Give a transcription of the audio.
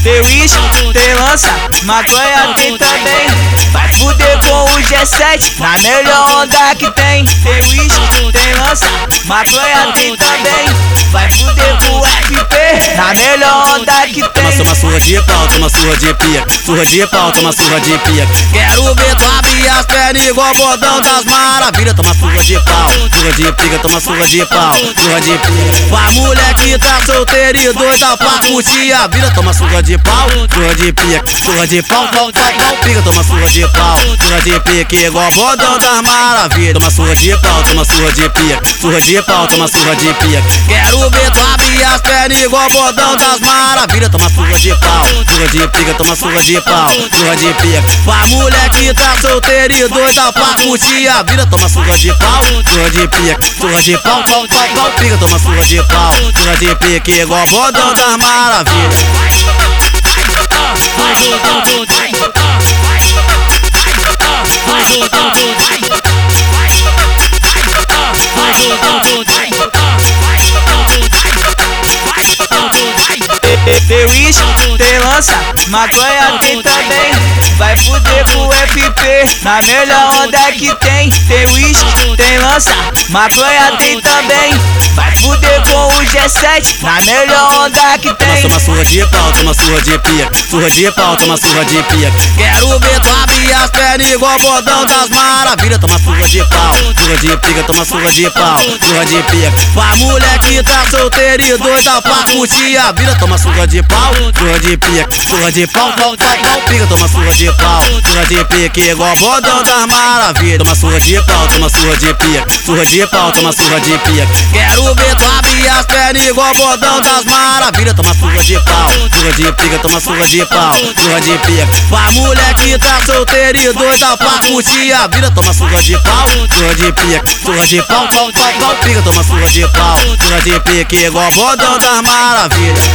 uísque, tem lança, maconha tem também. Vai fuder com o G7, na melhor onda que tem. Tem uísque, tem lança, maconha tem também. Vai fuder com o FP, na melhor onda que tem. Toma uma surra de pau, toma surra de pia. Surra de pau, toma surra de pia. Quero ver tu abrir as pernas igual bordão das maravilhas. Toma surra de pau, surra de pica, toma surra de pau, surra de pica. Pra mulher que tá solteira e doida pra curtir a vida. Toma surra de pau, surra de pica, surra de pau, pau, pau, pau, pica. Toma surra de pau, surra de pica igual bordão das maravilhas. Toma surra de pau, toma surra de pica, surra de pau, toma surra de pica. Quero ver tu abrir as pernas igual bordão das maravilhas. Toma surra de pau, surra de pica, toma surra de pau, surra de pica. Pra mulher que tá solteira e doida pra curtir a vida. Toma surra de pau, surra de pica, surra de pau, pau, pau, pau, pica. Toma surra de pau, surra pica igual bordão das maravilhas. Tem uísque, tem lança, maconha tem também. Vai fuder com o FP, na melhor onda que tem. Tem uísque, lança, maconha tem também. Vai fuder com o G7, na melhor onda que tem. Toma surra de pau, toma surra de pia. Surra de pau, toma surra de pia. Quero ver tu as pernas igual bordão das maravilhas. Toma surra de pau, surra de pica, toma surra de pau, surra de pia. Pra mulher que tá solteira e doida pra curtir a vida. Toma surra de pau, surra de pia, surra de pau, pau, pau, pau, pica. Toma surra de pau, surra de pica igual bordão das maravilhas. Toma surra de pau, toma surra de pia, surra de pau, toma surra de pia. Quero ver tu abrir as pernas igual bordão das maravilhas. Toma surra de pau, surra de pica, toma surra de pau, surra de pica. Pra mulher que tá solteira e pra curtir a vida. Toma surra de pau, surra de pica, surra de pau, pau, pau, pau, pica. Toma surra de pau, surra de pica igual bordão das maravilhas.